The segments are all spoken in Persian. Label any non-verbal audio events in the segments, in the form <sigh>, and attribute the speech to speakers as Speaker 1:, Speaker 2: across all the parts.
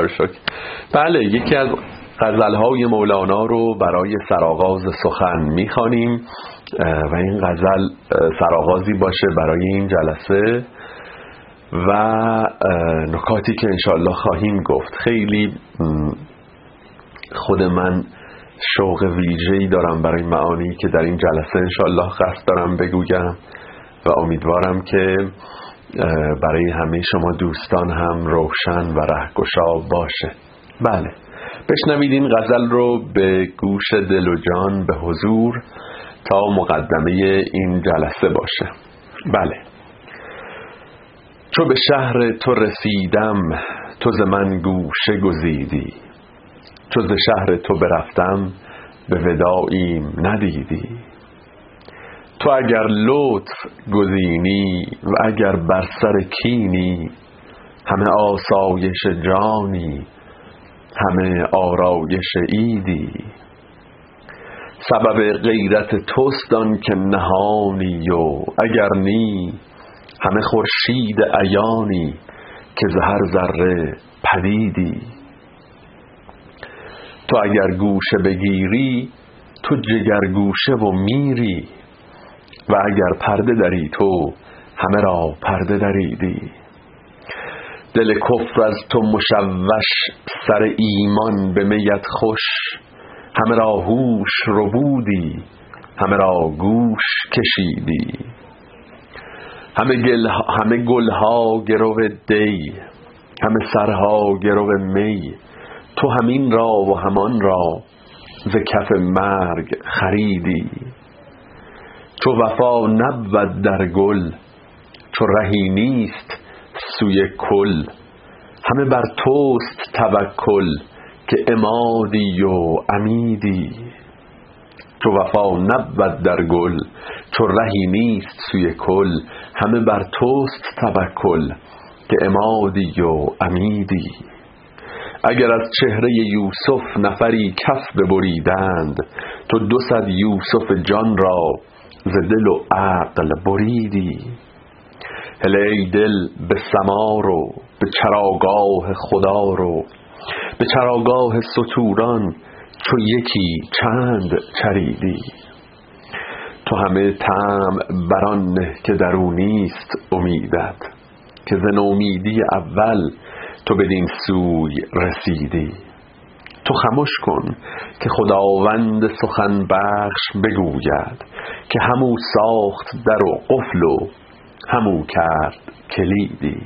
Speaker 1: رو شکر. بله یکی از غزلهای مولانا رو برای سرآغاز سخن می‌خوانیم و این غزل سرآغازی باشه برای این جلسه و نکاتی که انشاءالله خواهیم گفت. خیلی خود من شوق ویژه‌ای دارم برای معانی که در این جلسه انشاءالله قصد دارم بگویم و امیدوارم که برای همه شما دوستان هم روشن و رهگشا باشه. بله. بشنوید این غزل رو به گوش دل و جان به حضور تا مقدمه این جلسه باشه. بله. چو به شهر تو رسیدم تو ز من گوشه گزیدی. چو ز شهر تو برفتم به وداعیم ندیدی. تو اگر لطف گزینی و اگر بر سر کینی همه آسایش جانی همه آرایش ایدی سبب غیرت توست که نهانی و اگر نی همه خورشید عیانی که زهر ذره پدیدی. تو اگر گوشه بگیری تو جگر گوشه و میری. و اگر پرده داری تو همه را پرده دریدی. دل کفر از تو مشوش سر ایمان به میت خوش. همه را هوش ربودی همه را گوش کشیدی. همه, گل همه گلها گرو دی همه سرها گرو می. تو همین را و همان را ز کف مرگ خریدی. چو وفا نبود در گل چو رهی نیست سوی کل. همه بر توست توکل که امادی و امیدی چو وفا نبود در گل چو رهی نیست سوی کل. همه بر توست توکل که امادی و امیدی اگر از چهره یوسف نفری کف ببریدند تو دو صد یوسف جان را ز دل و عقل بریدی. هله ای دل به سما رو به چراگاه خدا رو. به چراگاه ستوران چو یکی چند چریدی. تو همه تم بران نه که درو نیست امیدت که ز امیدی اول تو بدین سوی رسیدی. تو خموش کن که خداوند سخن بخش بگوید که همو ساخت در و قفل و همو کرد کلیدی.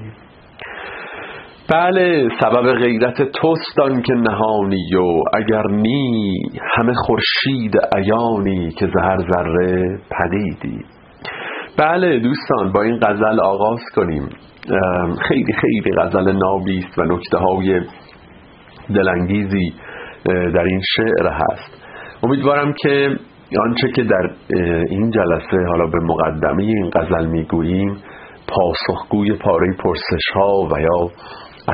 Speaker 1: بله سبب غیرت توستان که نهانی و اگر نی همه خورشید عیانی که زهر ذره پدیدی. بله دوستان با این غزل آغاز کنیم. خیلی خیلی غزل نابیست و نکته های دلانگیزی در این شعر هست. امیدوارم که آنچه که در این جلسه حالا به مقدمه این غزل می‌گوییم پاسخگوی پاره پرسش ها و یا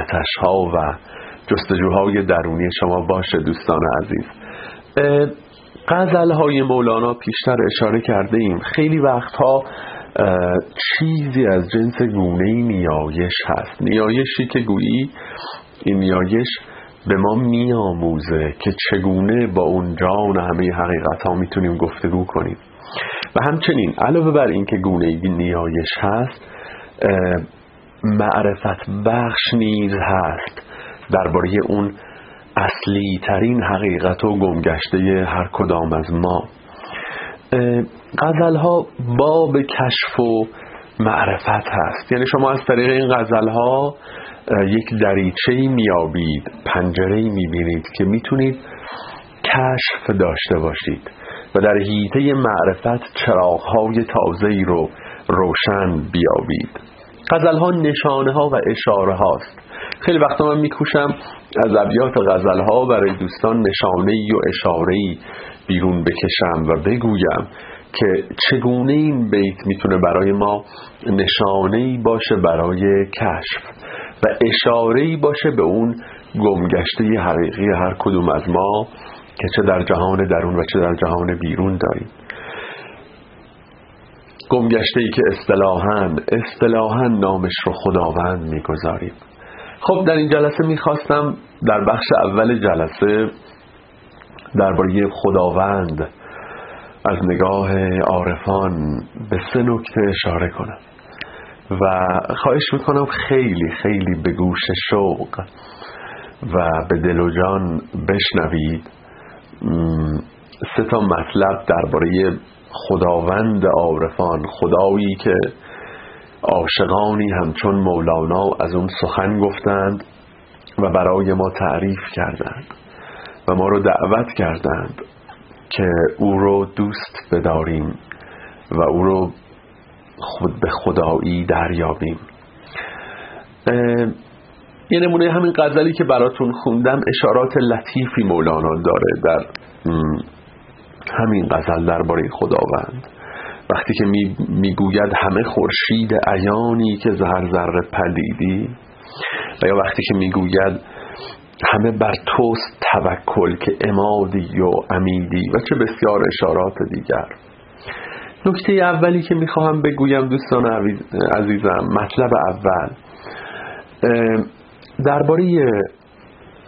Speaker 1: اتش ها و جستجوهای درونی شما باشه دوستان عزیز. غزل های مولانا پیشتر اشاره کرده ایم. خیلی وقتها چیزی از جنس گونه نیایش هست. نیایشی که گویی این نیایش به ما میآموزه که چگونه با اون جان همه حقیقت ها می‌تونیم گفتگو کنیم. و همچنین علاوه بر اینکه گونه نیایش هست معرفت بخش نیز هست درباره اون اصلی ترین حقیقت و گمگشته هر کدام از ما. غزل ها باب کشف و معرفت هست. یعنی شما از طریق این غزل ها یک دریچه میابید پنجره می‌بینید که می‌تونید کشف داشته باشید و در حیطه معرفت چراغهای تازه رو روشن بیابید. غزل ها نشانه ها و اشاره هاست خیلی وقتا من میکوشم از ابیات غزل ها برای دوستان نشانه و اشاره بیرون بکشم و بگویم که چگونه این بیت می‌تونه برای ما نشانه باشه برای کشف. اشاره باشه به اون گمگشته حقیقی هر کدوم از ما که چه در جهان درون و چه در جهان بیرون داریم. گمگشته ای که اصطلاحا اصطلاحا نامش رو خداوند می‌گذاریم. خب در این جلسه می‌خواستم در بخش اول جلسه درباره خداوند از نگاه عارفان به سه نکته اشاره کنم. و خواهش می‌کنم خیلی خیلی به گوش شوق و به دل و جان بشنوید. سه تا مطلب درباره خداوند عارفان خدایی که عاشقانی همچون مولانا از اون سخن گفتند و برای ما تعریف کردند و ما رو دعوت کردند که او رو دوست بداریم و او رو خود به خدایی دریابیم. یه نمونه همین غزلی که براتون خوندم اشارات لطیفی مولانا داره در همین غزل درباره خداوند. وقتی که می‌گوید همه خورشید عیانی که زهر ذره پلیدی و یا وقتی که می‌گوید همه بر توست توکل که امادی و امیدی و چه بسیار اشارات دیگر. نکته اولی که می‌خواهم بگویم دوستان عزیزم مطلب اول. درباره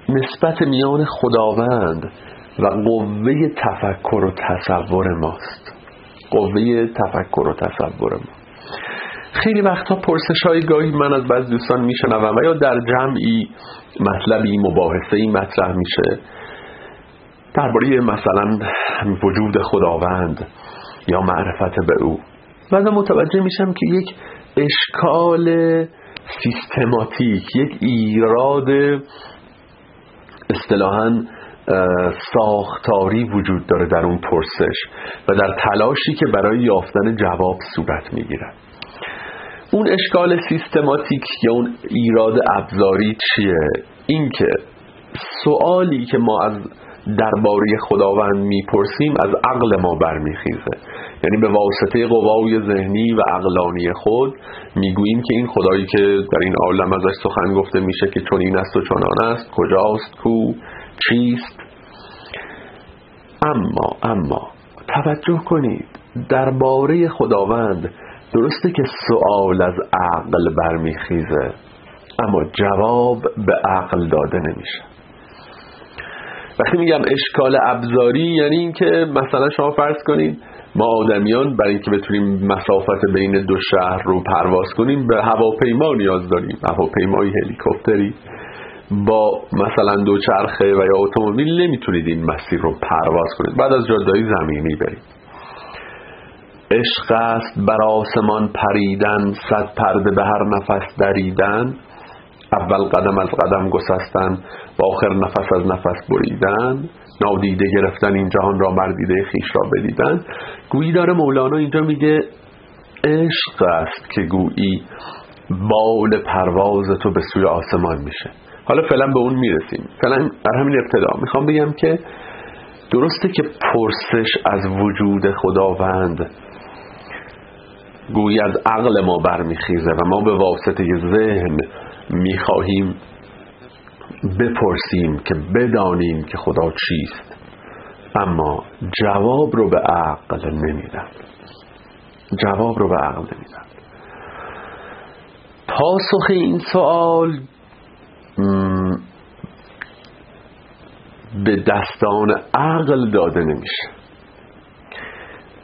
Speaker 1: نسبت میان خداوند و قوه تفکر و تصور ماست. قوه تفکر و تصور ما. خیلی وقتا پرسش های گاهی من از بعض دوستان میشنوم و یا در جمعی مطلبی مباحثه ای مطرح میشه. درباره مثلا وجود خداوند. یا معرفت به او. و متوجه میشم که یک اشکال سیستماتیک یک ایراد اصطلاحا ساختاری وجود داره در اون پرسش و در تلاشی که برای یافتن جواب صورت می‌گیرد. اون اشکال سیستماتیک یا اون ایراد ابزاری چیه؟ اینکه سوالی که ما از درباره خداوند می‌پرسیم از عقل ما برمیخیزه. یعنی به واسطه قوای ذهنی و عقلانی خود می‌گوییم که این خدایی که در این عالم ازش سخن گفته میشه که چون این است و چنان است کجاست کو چیست؟ اما اما توجه کنید درباره خداوند درسته که سوال از عقل برمیخیزه اما جواب به عقل داده نمیشه. وقتی میگم اشکال ابزاری یعنی اینکه مثلا شما فرض کنید ما آدمیان برای اینکه بتونیم مسافت بین دو شهر رو پرواز کنیم به هواپیما نیاز داریم. هواپیمای هلیکوپتری. با مثلا دو چرخه و یا اتومبیل نمی‌تونید این مسیر رو پرواز کنید. بعد از جادههای زمینی برید عشق است بر آسمان پریدن صد پرده به هر نفس دریدن. اول قدم از قدم گسستن و آخر نفس از نفس بریدن. نادیده گرفتن این جهان را مردیده خیش را بدیدن. گویی داره مولانا اینجا میگه عشق است که گویی بال پرواز تو به سوی آسمان میشه. حالا فعلا به اون می‌رسیم. فعلا در همین ابتدا می‌خوام بگم که درسته که پرسش از وجود خداوند گویی از عقل ما برمیخیزه و ما به واسطه ذهن می‌خواهیم بپرسیم که بدانیم که خدا چیست. اما جواب رو به عقل نمیدن جواب رو به عقل نمیدن پاسخ این سوال به دستان عقل داده نمیشه.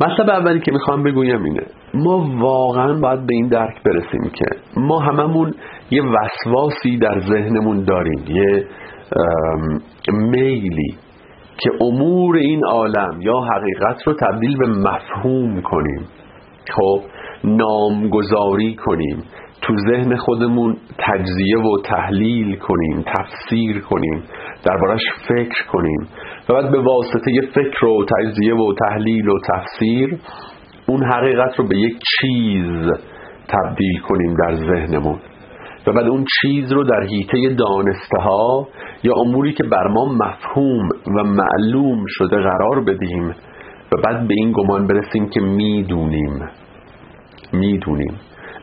Speaker 1: مطلب اولی که می‌خوام بگویم اینه ما واقعا باید به این درک برسیم که ما هممون یه وسواسی در ذهنمون داریم یه میلی که امور این عالم یا حقیقت رو تبدیل به مفهوم کنیم. خب نامگذاری کنیم. تو ذهن خودمون تجزیه و تحلیل کنیم تفسیر کنیم دربارش فکر کنیم. و بعد به واسطه فکر و تجزیه و تحلیل و تفسیر اون حقیقت رو به یک چیز تبدیل کنیم در ذهنمون. و بعد اون چیز رو در حیطه دانسته ها یا اموری که بر ما مفهوم و معلوم شده قرار بدیم و بعد به این گمان برسیم که می‌دونیم. می‌دونیم.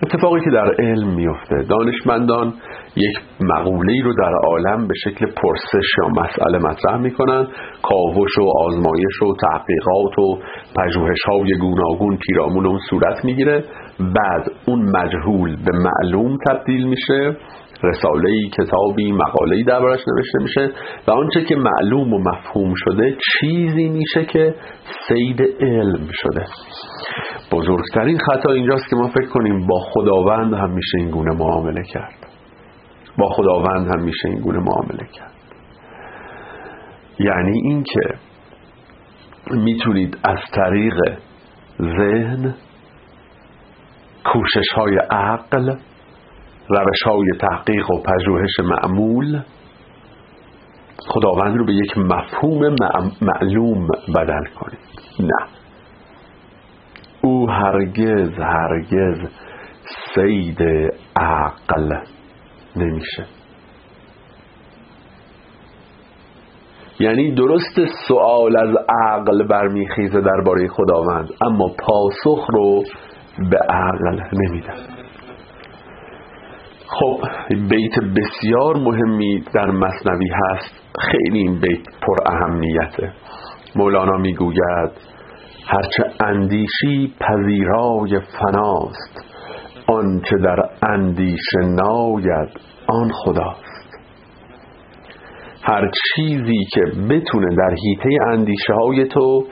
Speaker 1: اتفاقی که در علم میفته دانشمندان یک مقوله رو در عالم به شکل پرسش یا مسئله مطرح می‌کنن. کاوش و آزمایش و تحقیقات و پژوهش های گوناگون پیرامون اون صورت می‌گیره. بعد اون مجهول به معلوم تبدیل میشه رساله کتابی مقاله‌ای دربارش نوشته میشه و آنچه که معلوم و مفهوم شده چیزی میشه که سید علم شده. بزرگترین خطا اینجاست که ما فکر کنیم با خداوند هم میشه این گونه معامله کرد. با خداوند هم میشه این گونه معامله کرد. یعنی اینکه می‌تونید از طریق ذهن کوشش های عقل روش های تحقیق و پژوهش معمول. خداوند رو به یک مفهوم معلوم بدل کنید. نه. او هرگز هرگز سید عقل نمیشه. یعنی درست سوال از عقل برمیخیزه درباره خداوند اما پاسخ رو به عقل نمیدن. خب بیت بسیار مهمی در مصنوی هست. خیلی این بیت پر اهمیته. مولانا می‌گوید هرچه اندیشی پذیرای فناست آنچه در اندیشه ناید آن خداست. هر چیزی که بتونه در حیطه اندیشه های تو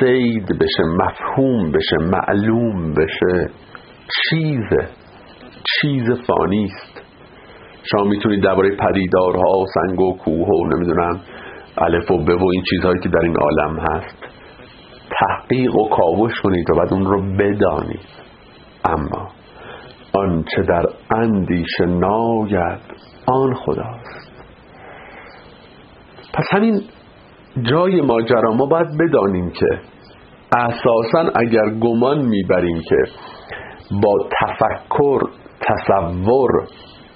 Speaker 1: سید بشه مفهوم بشه معلوم بشه. چیز چیز فانی است. شما می‌تونید درباره پدیدارها سنگ و کوه و نمی‌دونم الف و به و این چیزهایی که در این عالم هست تحقیق و کاوش کنید و بعد اون رو بدانید. اما آنچه در اندیش ناید آن خداست. پس همین جای ماجرا ما باید بدانیم که اساسا اگر گمان می‌بریم که با تفکر تصور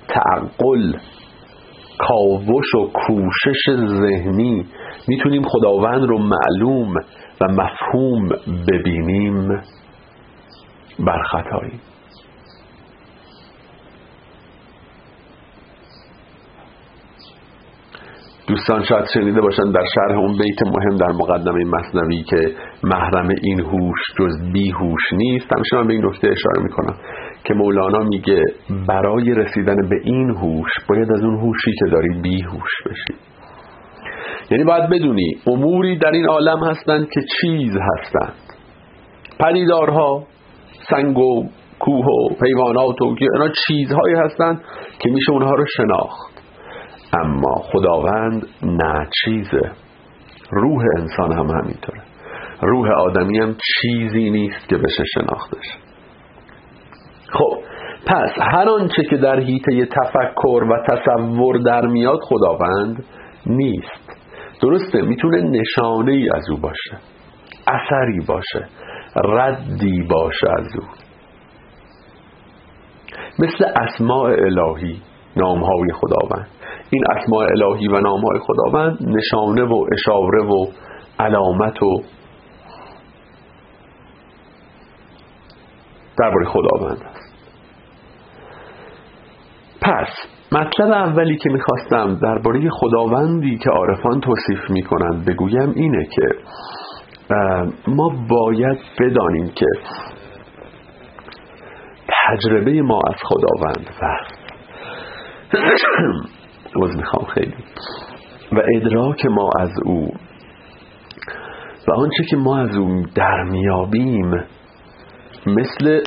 Speaker 1: تعقل کاوش و کوشش ذهنی می‌تونیم خداوند رو معلوم و مفهوم ببینیم برخطاییم دوستان شاید شنیده باشن در شرح اون بیت مهم در مقدمه مصنوی که محرم این هوش جز بی هوش نیست. همیشه من به این نکته اشاره می‌کنم که مولانا میگه برای رسیدن به این هوش باید از اون هوشی که داری بی هوش بشی. یعنی باید بدونی اموری در این عالم هستند که چیز هستند. پدیدارها سنگ و کوه و حیوانات و اینا چیزهایی هستند که میشه اونها رو شناخت. اما خداوند نه چیزه. روح انسان هم همینطوره. روح آدمی هم چیزی نیست که بشه شناختش. خب پس هر آنچه که در حیطه تفکر و تصور در میاد خداوند نیست. درسته می‌تونه نشانه ای از او باشه اثری باشه ردی باشه از او. مثل اسماع الهی نامهای خداوند. این اسماع الهی و نامهای خداوند نشانه و اشاره و علامت و درباره خداوند است. پس مطلب اولی که می‌خواستم درباره خداوندی که عارفان توصیف می‌کنند بگویم اینه که ما باید بدانیم که تجربه ما از خداوند و <clears throat> عوض می‌خوام خیلی. و ادراک ما از او. و آنچه که ما از او در میابیم مثل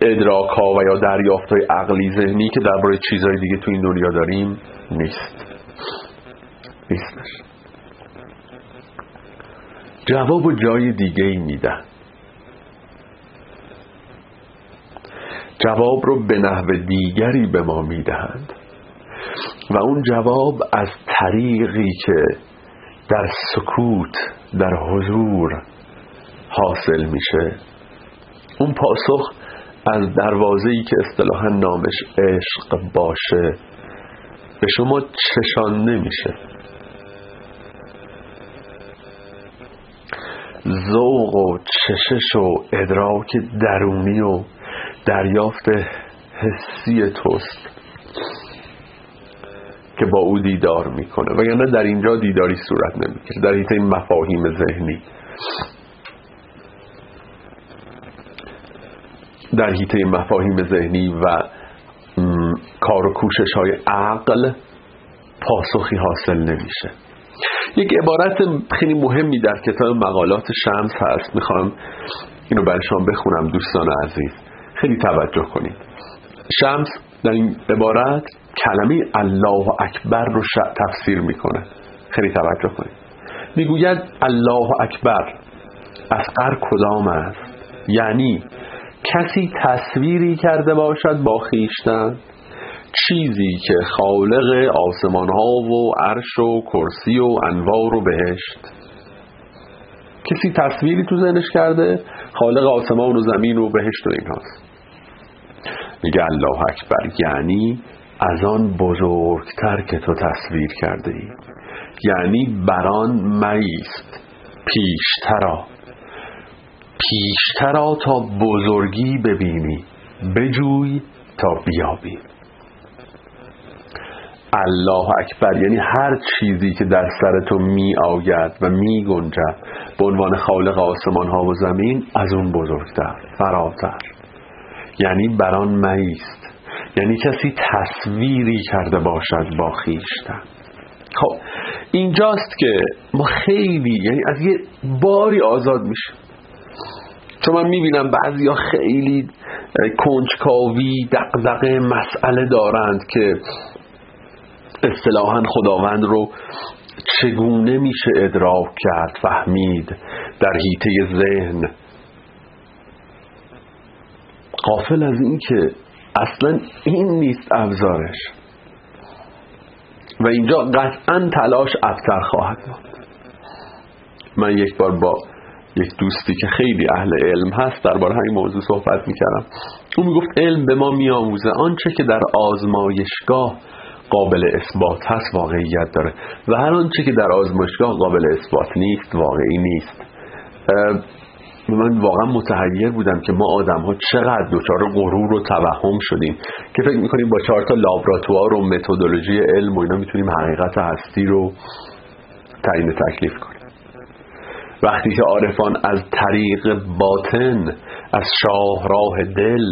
Speaker 1: ادراک ها و یا دریافت های عقلی ذهنی که درباره چیزهای دیگه تو این دنیا داریم نیست. نیستش. جواب و جای دیگه ای میدن. جواب رو به نحو دیگری به ما می‌دهند. و اون جواب از طریقی که در سکوت در حضور حاصل میشه اون پاسخ از دروازه‌ای که اصطلاحا نامش عشق باشه به شما چشان نمیشه ذوق و چشش و ادراک درونی و دریافت حسی توست. که با او دیدار می‌کنه. وگرنه در اینجا دیداری صورت نمی‌گیره. در حیطه مفاهیم ذهنی. در حیطه مفاهیم ذهنی و کار و کوشش های عقل پاسخی حاصل نمیشه. یک عبارت خیلی مهمی در کتاب مقالات شمس هست. می‌خوام اینو برای شما بخونم دوستان عزیز. خیلی توجه کنید. شمس در این عبارت کلمه الله اکبر رو تفسیر می‌کنه. خیلی توجه کنید. می‌گوید الله اکبر. اسقر کدام است؟ یعنی کسی تصویری کرده باشد با خیشتن؟ چیزی که خالق آسمان ها و عرش و کرسی و انوار و بهشت. کسی تصویری تو ذهنش کرده؟ خالق آسمان و زمین و بهشت و اینهاست. میگه الله اکبر یعنی از آن بزرگتر که تو تصویر کرده ای. یعنی بران میست پیشترا. پیشترا تا بزرگی ببینی بجوی تا بیابی. الله اکبر یعنی هر چیزی که در سر تو می آید و می گنجد به عنوان خالق آسمان ها و زمین از اون بزرگتر فراتر. یعنی بران میست. یعنی کسی تصویری کرده باشد با خیشتن خب اینجاست که ما خیلی یعنی از یه باری آزاد میشه چون من می‌بینم بعضی ها خیلی کنجکاوی دقدقه مسئله دارند که اصطلاحا خداوند رو چگونه میشه ادراک کرد فهمید در حیطه ذهن. قافل از این که اصلا این نیست ابزارش. و اینجا قطعا تلاش ابتر خواهد بود. من یک بار با یک دوستی که خیلی اهل علم هست درباره همین موضوع صحبت می‌کردم. او می‌گفت علم به ما میآموزه آنچه که در آزمایشگاه قابل اثبات هست واقعیت داره و هر آنچه که در آزمایشگاه قابل اثبات نیست واقعی نیست. من واقعا متحیر بودم که ما آدم ها چقدر دچار غرور و توهم شدیم که فکر می‌کنیم با چهار تا لابراتوار و متدولوژی علم و اینا می‌تونیم حقیقت هستی رو تعیین تکلیف کنیم. وقتی که عارفان از طریق باطن از شاهراه دل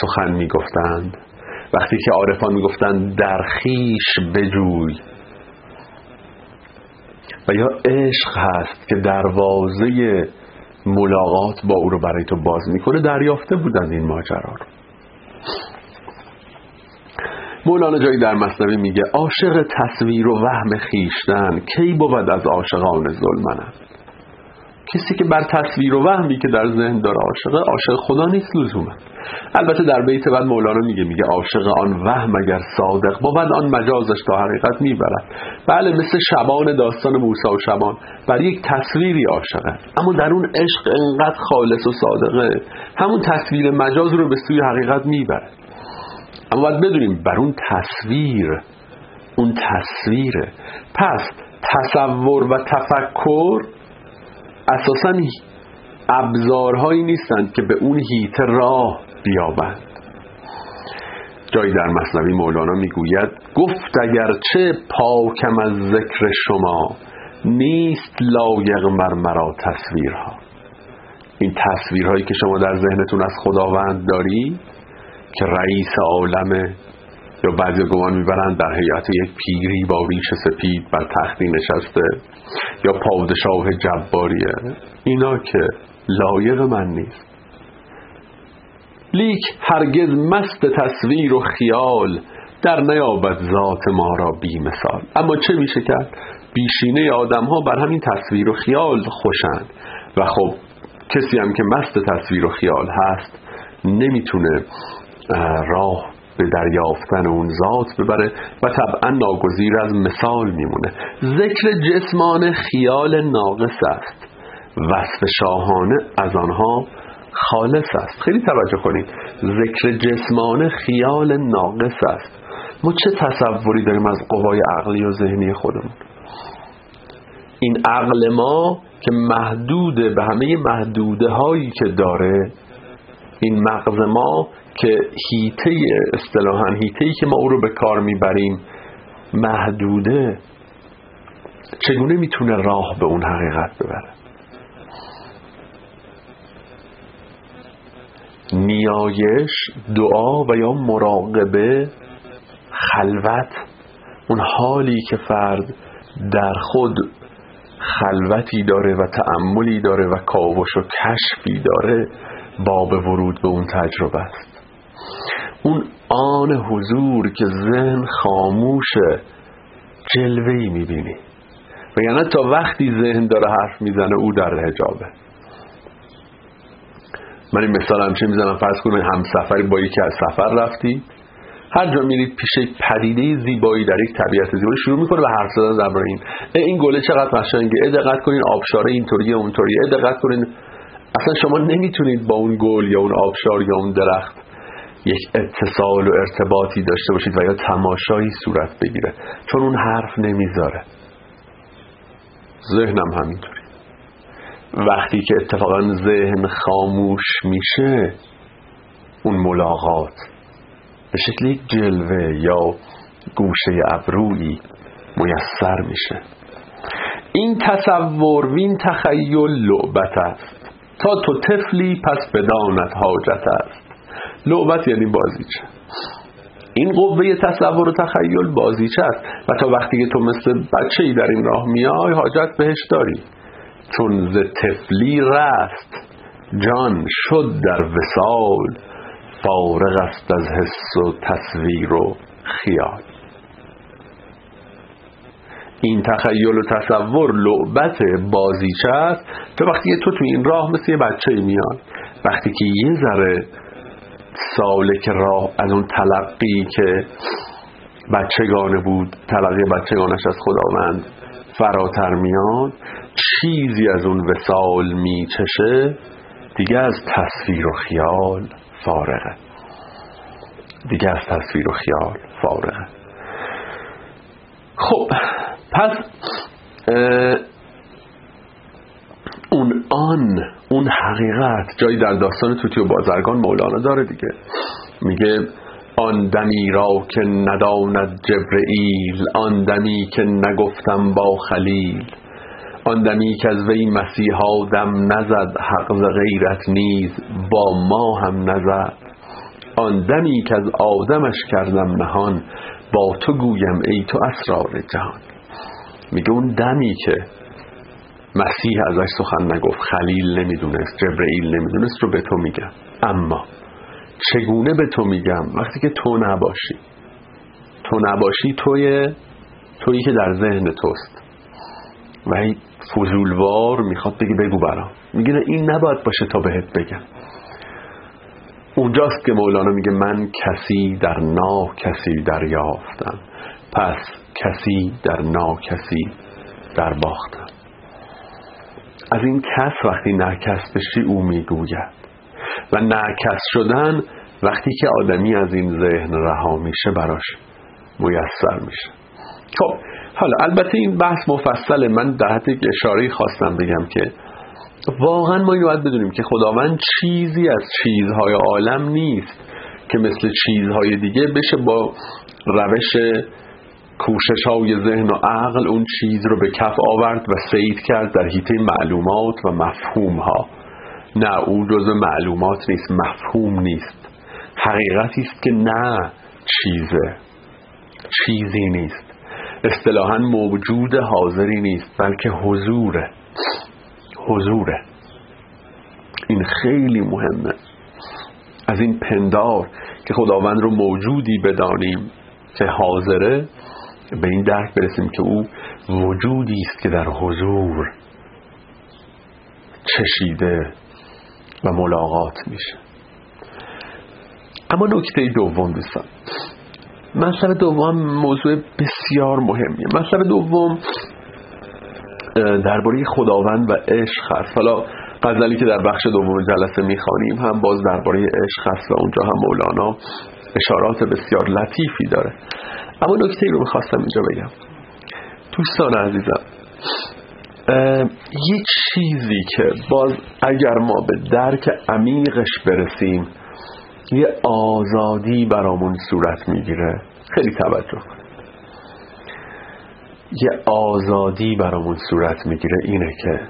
Speaker 1: سخن می‌گفتند وقتی که عارفان می‌گفتند در خیش بجوی و یا عشق هست که دروازه ملاقات با او رو برای تو باز می‌کنه. دریافته بودند این ماجرا رو. مولانا جایی در مصنوی میگه عاشق تصویر و وهم خیشتن کی بود از عاشقان ظلمنم؟ کسی که بر تصویر و وهمی که در ذهن داره عاشقه عاشق خدا نیست لزوما. البته در بیت بعد مولانا میگه میگه عاشق آن وهم اگر صادق بود آن مجازش تا حقیقت می‌برد. بله مثل شبان داستان موسی و شبان بر یک تصویری عاشقه. اما در اون عشق انقدر خالص و صادقه همون تصویر مجاز رو به سوی حقیقت می‌بره. اما باید بدونیم بر اون تصویر اون تصویره. پس تصور و تفکر اساسا ابزارهایی نیستند که به اون هیت راه بیابند. جایی در مصنوی مولانا می‌گوید گفت اگرچه پاکم از ذکر شما نیست لایق بر مرا تصویرها. این تصویرهایی که شما در ذهنتون از خداوند داری که رئیس عالمه یا بعضی گمان می‌برند در هیئت یک پیری با ریش سپید بر تختی نشسته یا پادشاه جباریه. اینا که لایق من نیست. لیک هرگز مست تصویر و خیال در نیابد ذات ما را بی مثال. اما چه میشه کرد؟ بیشینه آدم ها بر همین تصویر و خیال خوشند. و خب کسی هم که مست تصویر و خیال هست نمی‌تونه راه به دریافتن اون ذات ببره و طبعا ناگزیر از مثال میمونه. ذکر جسمان خیال ناقص است. وصف شاهانه از آنها خالص است. خیلی توجه کنید. ذکر جسمان خیال ناقص است. ما چه تصوری داریم از قوای عقلی و ذهنی خودمون؟ این عقل ما که محدود به همه محدوده هایی که داره این مغز ما که هیته اصطلاحا هیته ای که ما او رو به کار می‌بریم محدوده. چگونه می‌تونه راه به اون حقیقت ببره؟ نیایش دعا و یا مراقبه خلوت. اون حالی که فرد در خود خلوتی داره و تأملی داره و کاوش و کشفی داره باب ورود به اون تجربه است. اون آن حضور که ذهن خاموشه جلوهی می‌بینی. و یعنی تا وقتی ذهن داره حرف می‌زنه او در حجابه. من این مثال همچه می‌زنم؟ فرض کنید همسفری با یکی از سفر رفتی. هر جا میرید پیش پدیده زیبایی در یک طبیعت زیبایی شروع می‌کنه به حرف زدن درباره این. این گله چقدر قشنگه؟ ای دقت کنین آبشاره اینطوریه اونطوریه. ای دقت کنین. اصلا شما نمی‌تونید با اون گل یا اون آبشار یا اون درخت یک اتصال و ارتباطی داشته باشید و یا تماشایی صورت بگیره. چون اون حرف نمی‌ذاره. ذهنم همینطوری. وقتی که اتفاقا ذهن خاموش میشه اون ملاقات به شکل یک جلوه یا گوشه ابرویی میسر میشه. این تصور و این تخیل لعبت است. تا تو تفلی پس بدانت حاجت است. لعبت یعنی بازیچه. این قوه تصور و تخیل بازیچه است. و تا وقتی که تو مثل بچه ای در این راه میای حاجت بهش داری. چون ز تفلی رست جان شد در وسال فارغ است از حس و تصویر و خیال. این تخیل و تصور لعبت بازیچه است. تا وقتی تو تو این راه مثل یه بچه میاد وقتی که یه ذره سالک راه از اون تلقی که بچگانه بود تلقی بچگانش از خداوند فراتر میاد چیزی از اون وسال میچشه دیگه از تصویر و خیال فارغه. دیگه از تصویر و خیال فارغه. خب پس اون آن اون حقیقت. جایی در داستان توتی و بازرگان مولانا داره دیگه. میگه آن دمی را که نداند جبرئیل آن دمی که نگفتم با خلیل آن دمی که از وی مسیحا دم نزد حق غیرت نیز با ما هم نزد. آن دمی که از آدمش کردم نهان با تو گویم ای تو اسرار جهان. میگه اون دمی که مسیح ازش سخن نگفت. خلیل نمی‌دونست جبرئیل نمی‌دونست رو به تو میگم. اما چگونه به تو میگم؟ وقتی که تو نباشی. تو نباشی توی تویی که در ذهن توست. و این فضولوار می‌خواد بگی بگو برام. میگه این نباید باشه تا بهت بگم. اونجاست که مولانا میگه من کسی در نا کسی دریافتم. پس کسی در نا کسی در باختم از این کس وقتی نکس بشی او می‌گوید. و نکس شدن وقتی که آدمی از این ذهن رها میشه براش میسر میشه. خب حالا البته این بحث مفصله من در حد اشاره خواستم بگم که واقعا ما اینو بدونیم که خداوند چیزی از چیزهای عالم نیست که مثل چیزهای دیگه بشه با روش کوشش های ذهن و عقل اون چیز رو به کف آورد و سید کرد در حیطه معلومات و مفهوم ها نه او جز معلومات نیست مفهوم نیست. حقیقتی است که نه چیزه. چیزی نیست. اصطلاحا موجود حاضری نیست بلکه حضوره. حضوره. این خیلی مهمه. از این پندار که خداوند رو موجودی بدانیم که حاضره به این درک برسیم که او وجودی است که در حضور چشیده و ملاقات میشه. اما نکته دوم دوستان مسئله دوم موضوع بسیار مهمیه. مسئله دوم درباره خداوند و عشق هست. حالا غزلی که در بخش دوم جلسه می‌خوانیم هم باز درباره عشق هست و اونجا هم مولانا اشارات بسیار لطیفی داره. اما نکته ای رو می‌خواستم اینجا بگم. دوستان عزیزم یک چیزی که باز اگر ما به درک عمیقش برسیم یه آزادی برامون صورت می‌گیره. خیلی توجه کن یه آزادی برامون صورت می‌گیره اینه که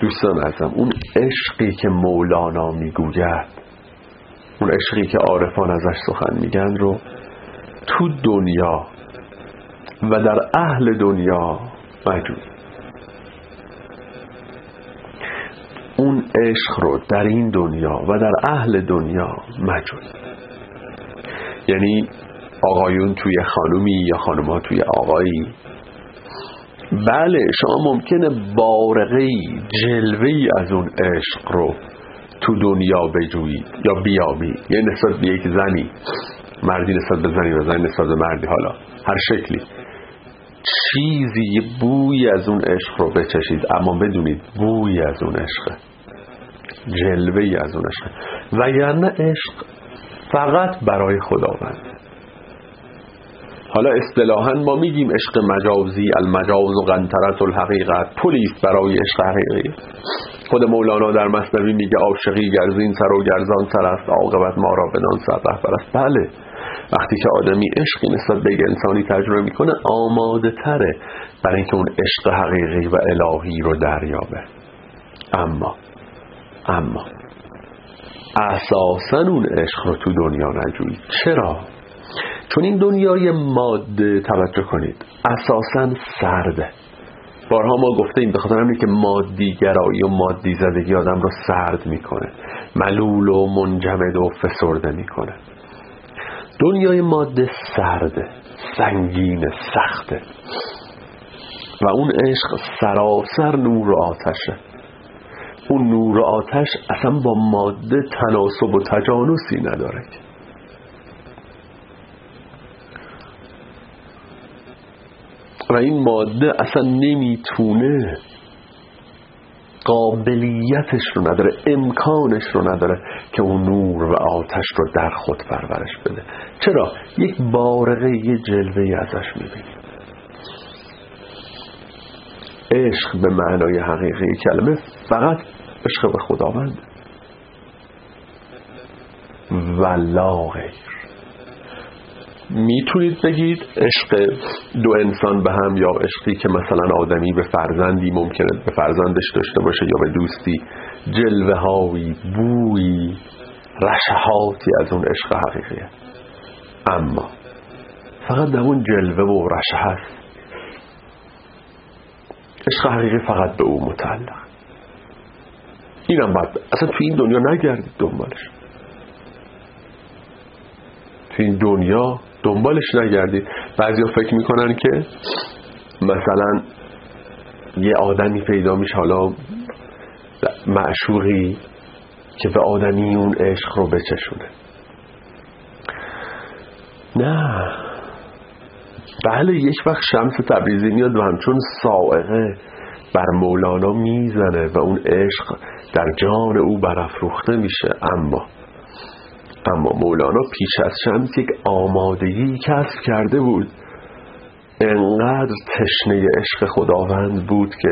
Speaker 1: دوستان ازم اون عشقی که مولانا می‌گوید اون عشقی که عارفان ازش سخن میگن رو تو دنیا و در اهل دنیا موجود اون عشق رو در این دنیا و در اهل دنیا موجود یعنی آقایون توی خانومی یا خانوما توی آقایی. بله شما ممکنه بارقی جلوی از اون عشق رو تو دنیا بجویید یا بیابید. یه نسبت به یک زنی. مردی نسبت به زنی و زنی نسبت به مردی حالا هر شکلی. چیزی بوی از اون عشق رو بچشید اما بدونید بوی از اون عشق جلوه از اون عشق. وگرنه عشق فقط برای خداوند. حالا اصطلاحا ما میگیم عشق مجازی المجاز و قنطرت الحقیقت پلیس برای عشق حقیقی. خود مولانا در مصنوی میگه عاشقی گرزین سر و گرزان سر است عاقبت ما را بدان سر رهبر است. بله. وقتی که آدمی عشقی نسبت به انسانی تجربه می‌کنه آماده تره برای اینکه اون عشق حقیقی و الهی رو دریابه. اما اما اساسا اون عشق رو تو دنیا نجویید. چرا؟ چون این دنیای ماده توجه کنید اساسا سرده. بارها ما گفته این به خاطر همینه که مادیگرایی و مادی زدگی آدم رو سرد می‌کنه ملول و منجمد و فسرده می‌کنه. دنیای ماده سرده سنگین سخته. و اون عشق سراسر نور و آتشه. اون نور و آتش اصلا با ماده تناسب و تجانسی نداره. و این ماده اصلا نمی‌تونه قابلیتش رو نداره امکانش رو نداره که اون نور و آتش رو در خود پرورش بده. چرا؟ یک بارقه یه جلوه ازش می‌بینیم عشق به معنای حقیقی کلمه فقط عشق به خداوند و لا می‌تونید بگید عشق دو انسان به هم یا عشقی که مثلا آدمی به فرزندی ممکنه به فرزندش داشته باشه یا به دوستی جلوه هایی بوی رشحاتی از اون عشق حقیقیه. اما فقط در اون جلوه و رشه هست. عشق حقیقی فقط به او متعلق. اینم باید اصلا تو این دنیا نگردید دنبالش. تو این دنیا دنبالش نگردید بعضی فکر می‌کنن که مثلا یه آدمی پیدا میشه حالا معشوقی که به آدمی اون عشق رو بچشونه. نه. بله یک وقت شمس تبریزی میاد و همچون سائقه بر مولانا می‌زنه و اون عشق در جان او برافروخته میشه. اما اما مولانا پیش از شمس یک آمادگی کسب کرده بود. انقدر تشنه عشق خداوند بود که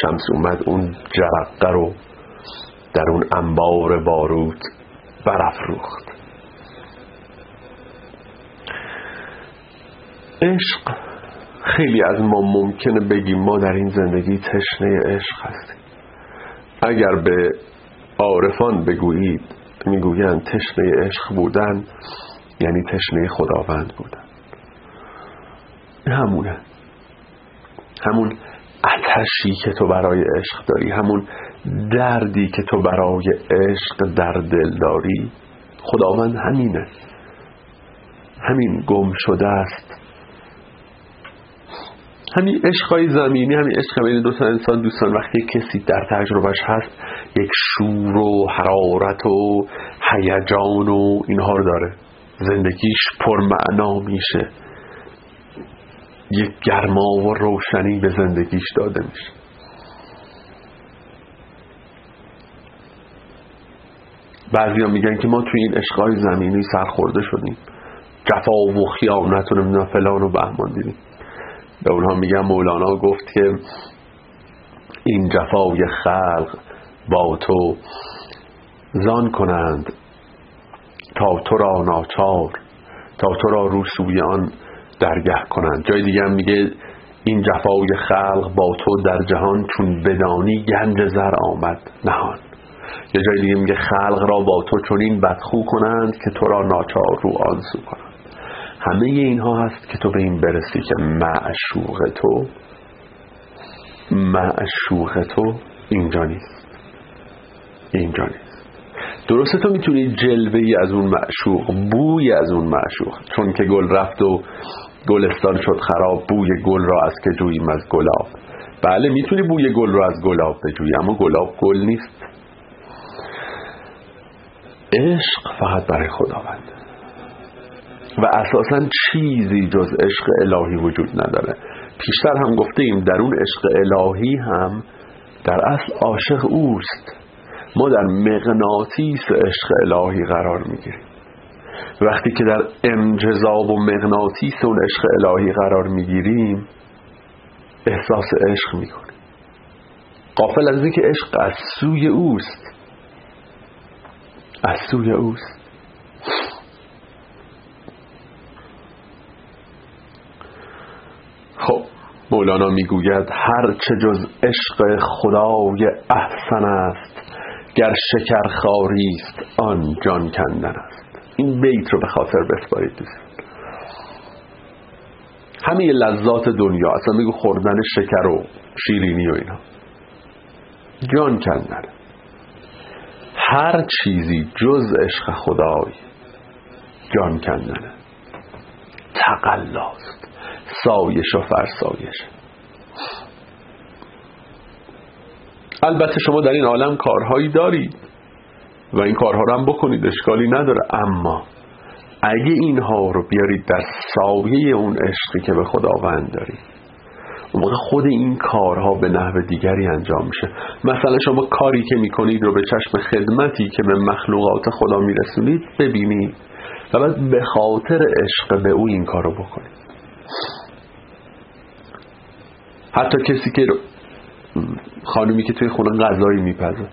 Speaker 1: شمس اومد اون جرقه رو در اون انبار باروت برافروخت. عشق خیلی از ما ممکنه بگیم ما در این زندگی تشنه عشق هستیم. اگر به عارفان بگویید می‌گویند تشنه عشق بودن یعنی تشنه خداوند بودن. همونه. همون اتشی که تو برای عشق داری همون دردی که تو برای عشق در دل داری خداوند همینه. همین گم شده است. همین عشقای زمینی همین عشق بین دو تا انسان دوستان وقتی کسی در تجربهش هست یک شور و حرارت و هیجان و اینها رو داره. زندگیش پرمعنا میشه. یک گرما و روشنی به زندگیش داده میشه. بعضی میگن که ما توی این عشقای زمینی سرخورده شدیم. جفا و خیانت و فلان و بهمان دیدیم. به اونها میگن مولانا گفت که این جفای خلق با تو زان کنند تا تو را ناچار تا تو را رو سوی آن درگه کنند. جای دیگه هم میگه این جفای خلق با تو در جهان چون بدانی گنج زر آمد نهان. یه جای دیگه میگه خلق را با تو چون این بدخو کنند که تو را ناچار رو آن سو کنند. همه اینها هست که تو به این برسی که معشوق تو معشوق تو اینجا نیست. اینجا نیست. درسته تو می‌تونی جلوه ای از اون معشوق بوی از اون معشوق. چون که گل رفت و گلستان شد خراب بوی گل را از که جوییم از گلاب. بله می‌تونی بوی گل را از گلاب بجویی اما گلاب گل نیست. عشق فقط برای خداوند. و اساسا چیزی جز عشق الهی وجود نداره. پیشتر هم گفته ایم در اون عشق الهی هم در اصل عاشق اوست. ما در مغناطیس عشق الهی قرار می‌گیریم. وقتی که در انجذاب و مغناطیس اون عشق الهی قرار می‌گیریم احساس عشق می‌کنیم. قافل از اینکه عشق از سوی اوست. از سوی اوست. خب مولانا می‌گوید هر چه جز عشق خدای احسن است گر شکر خاری است آن جان کندن است. این بیت رو به خاطر بسپارید دوست همه لذات دنیا اصلا میگو خوردن شکر و شیرینی و اینا. جان کندن. هر چیزی جز عشق خدای جان کندنه تقلاست. سایش و فرسایش. البته شما در این عالم کارهایی دارید و این کارها رو هم بکنید اشکالی نداره. اما اگه اینها رو بیارید در سایه اون عشقی که به خداوند دارید اون خود این کارها به نحو دیگری انجام میشه. مثلا شما کاری که می‌کنید رو به چشم خدمتی که به مخلوقات خدا میرسونید ببینید و بعد به خاطر عشق به او این کار رو بکنید. حتی کسی که خانومی که توی خونه غذایی میپزه.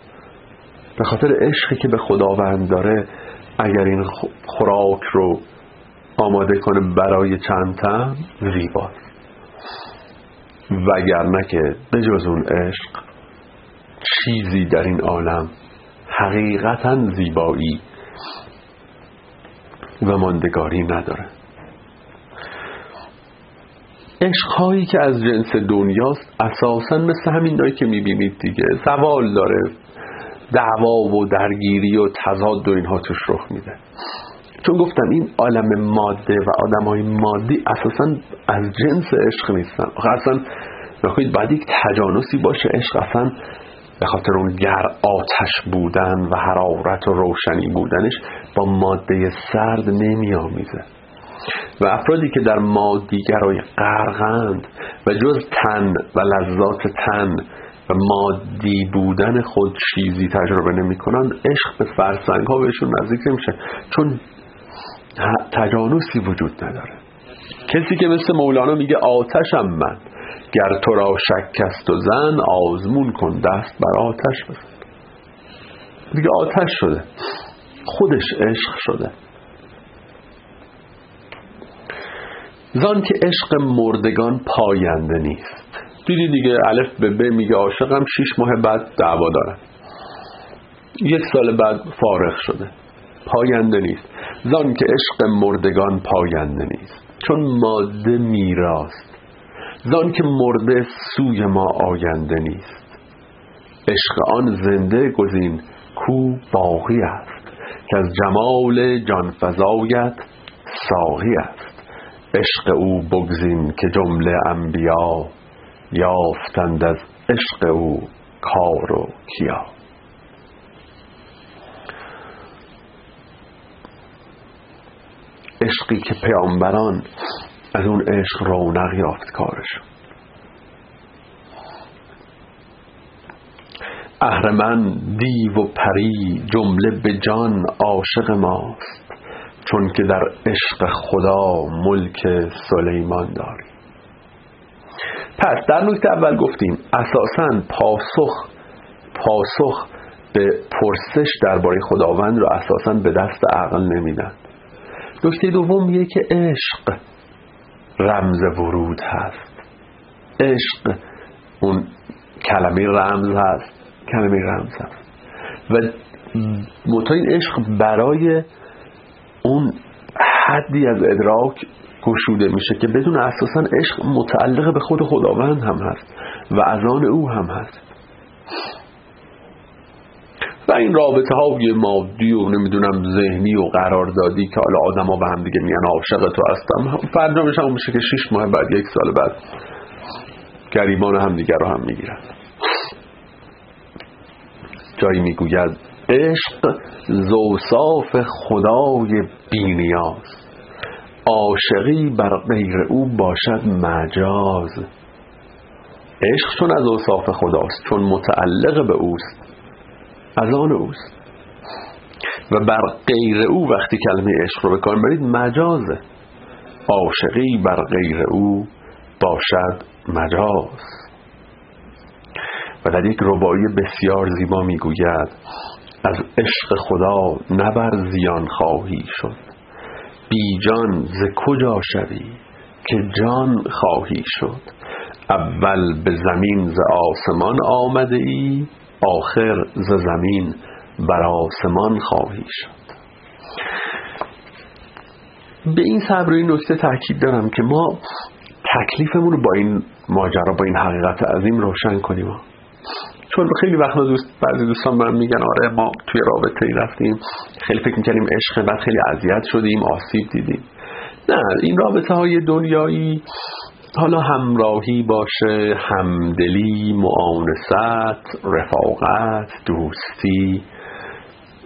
Speaker 1: به خاطر عشقی که به خداوند داره اگر این خوراک رو آماده کنه برای چند تن زیباست. وگرنه که به جز اون عشق چیزی در این عالم حقیقتا زیبایی و ماندگاری نداره. عشقهایی که از جنس دنیاست اساسا مثل همین که می‌بینید دیگه. زوال داره. دعوا و درگیری و تضاد و اینها توش رخ میده. چون گفتم این عالم ماده و آدم های مادی اساسا از جنس عشق نیستن. اصلا بخواید بعد یک تجانسی باشه. عشق اصلا به خاطر اون گر آتش بودن و حرارت و روشنی بودنش با ماده سرد نمی آمیزه و افرادی که در مادیگرای غرقند و جز تن و لذات تن و مادی بودن خود چیزی تجربه نمی کنن عشق به فرسنگ ها بهشون نزدیک نمیشه. چون تجانسی وجود نداره. کسی که مثل مولانا میگه آتشم من گر تو را شکست و زن آزمون کن دست بر آتش بزن. دیگه آتش شده. خودش عشق شده. زان که عشق مردگان پاینده نیست. دیدی دیگه الف به ب میگه عاشقم شیش ماه بعد دعوا دارم. یک سال بعد فارغ شده. پاینده نیست. زان که عشق مردگان پاینده نیست. چون ماده میراست زان که مرده سوی ما آینده نیست. عشق آن زنده گزین کو باقی است. که از جمال جانفزایت ساقی است. عشق او بگزین که جمله انبیا یافتند از عشق او کار و کیا. عشقی که پیامبران از اون عشق رونق یافت کارش. اهرمن دیو و پری جمله به جان عاشق ماست. چون که در عشق خدا ملک سلیمان داری پس در نکته اول گفتیم اساسا پاسخ پاسخ به پرسش درباره خداوند رو اساسا به دست عقل نمیدن. نکته دوم میگه که عشق رمز ورود هست. عشق اون کلمه رمز هست کلمه رمز هست. و متا این عشق برای اون حدی از ادراک گشوده میشه که بدون اساسا عشق متعلق به خود خداوند هم هست و از آن او هم هست. و این رابطه های مادی و نمی‌دونم ذهنی و قراردادی که حالا آدم ها به هم دیگه میگن عاشق تو هستم فردا میشه هم میشه که شیش ماه بعد یک سال بعد گریبان هم دیگر رو هم می‌گیرن. جایی می‌گوید عشق زوصاف خدای بینیاز عاشقی بر غیر او باشد مجاز. عشق چون از اوصاف خداست چون متعلق به اوست از آن اوست. و بر غیر او وقتی کلمه عشق رو بکن برید مجازه عاشقی بر غیر او باشد مجاز. و در یک ربایی بسیار زیبا می‌گوید از عشق خدا نبر زیان خواهی شد. بی جان ز کجا شوی که جان خواهی شد؟ اول به زمین ز آسمان آمده ای آخر ز زمین بر آسمان خواهی شد. به این صبر این نکته تاکید دارم که ما تکلیفمون رو با این ماجرا با این حقیقت عظیم روشن کنیم. چون خیلی وقتا دوست بعضی دوستان من میگن آره ما توی رابطه ای رفتیم. خیلی فکر می‌کنیم عشق بعد خیلی اذیت شدیم آسیب دیدیم. نه این رابطه های دنیایی حالا همراهی باشه همدلی معانست رفاقت دوستی.